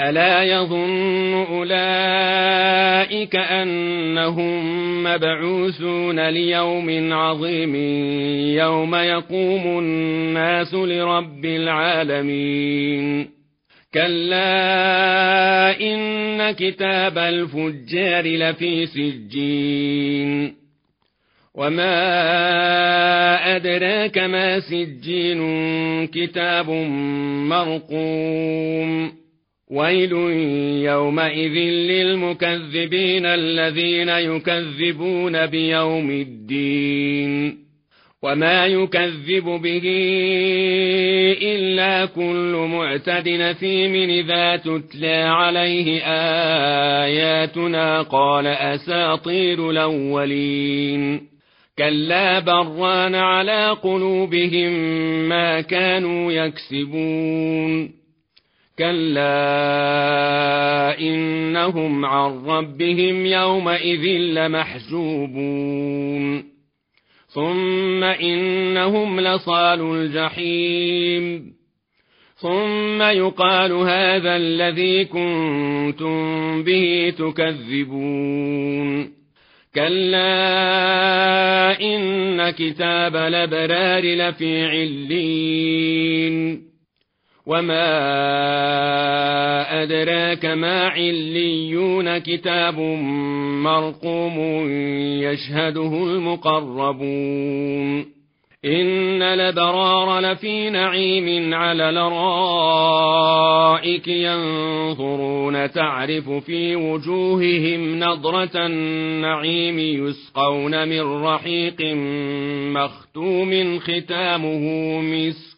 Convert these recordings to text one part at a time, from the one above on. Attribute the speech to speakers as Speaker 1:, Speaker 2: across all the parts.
Speaker 1: ألا يظن أولئك أنهم مبعوثون ليوم عظيم يوم يقوم الناس لرب العالمين. كلا إن كتاب الفجار لفي سجين. وما أدراك ما سجين كتاب مرقوم. ويل يومئذ للمكذبين الذين يكذبون بيوم الدين. وما يكذب به إلا كل معتد نثيم إذا تتلى عليه آياتنا قال أساطير الأولين. كلا بران على قلوبهم ما كانوا يكسبون. كلا إنهم عن ربهم يومئذ لمحجوبون ثم إنهم لصال الجحيم ثم يقال هذا الذي كنتم به تكذبون كلا إن كتاب الأبرار لفي علين وما أدراك ما عليون كتاب مرقوم يشهده المقربون إن الأبرار لفي نعيم على الارائك ينظرون تعرف في وجوههم نضرة النعيم يسقون من رحيق مختوم ختامه مسك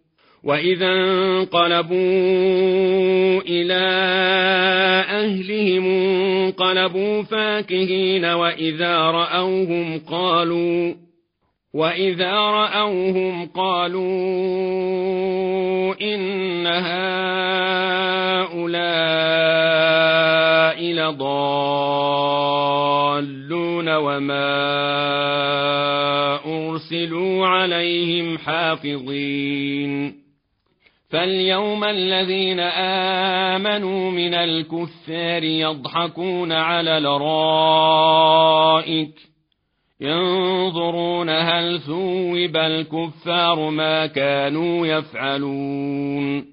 Speaker 1: وإذا انقلبوا إلى أهلهم انقلبوا فاكهين وإذا رأوهم قالوا وإذا رأوهم قالوا إن هؤلاء لضالون وما أرسلوا عليهم حافظين فاليوم الذين آمنوا من الكفار يضحكون على الارائك ينظرون هل ثوب الكفار ما كانوا يفعلون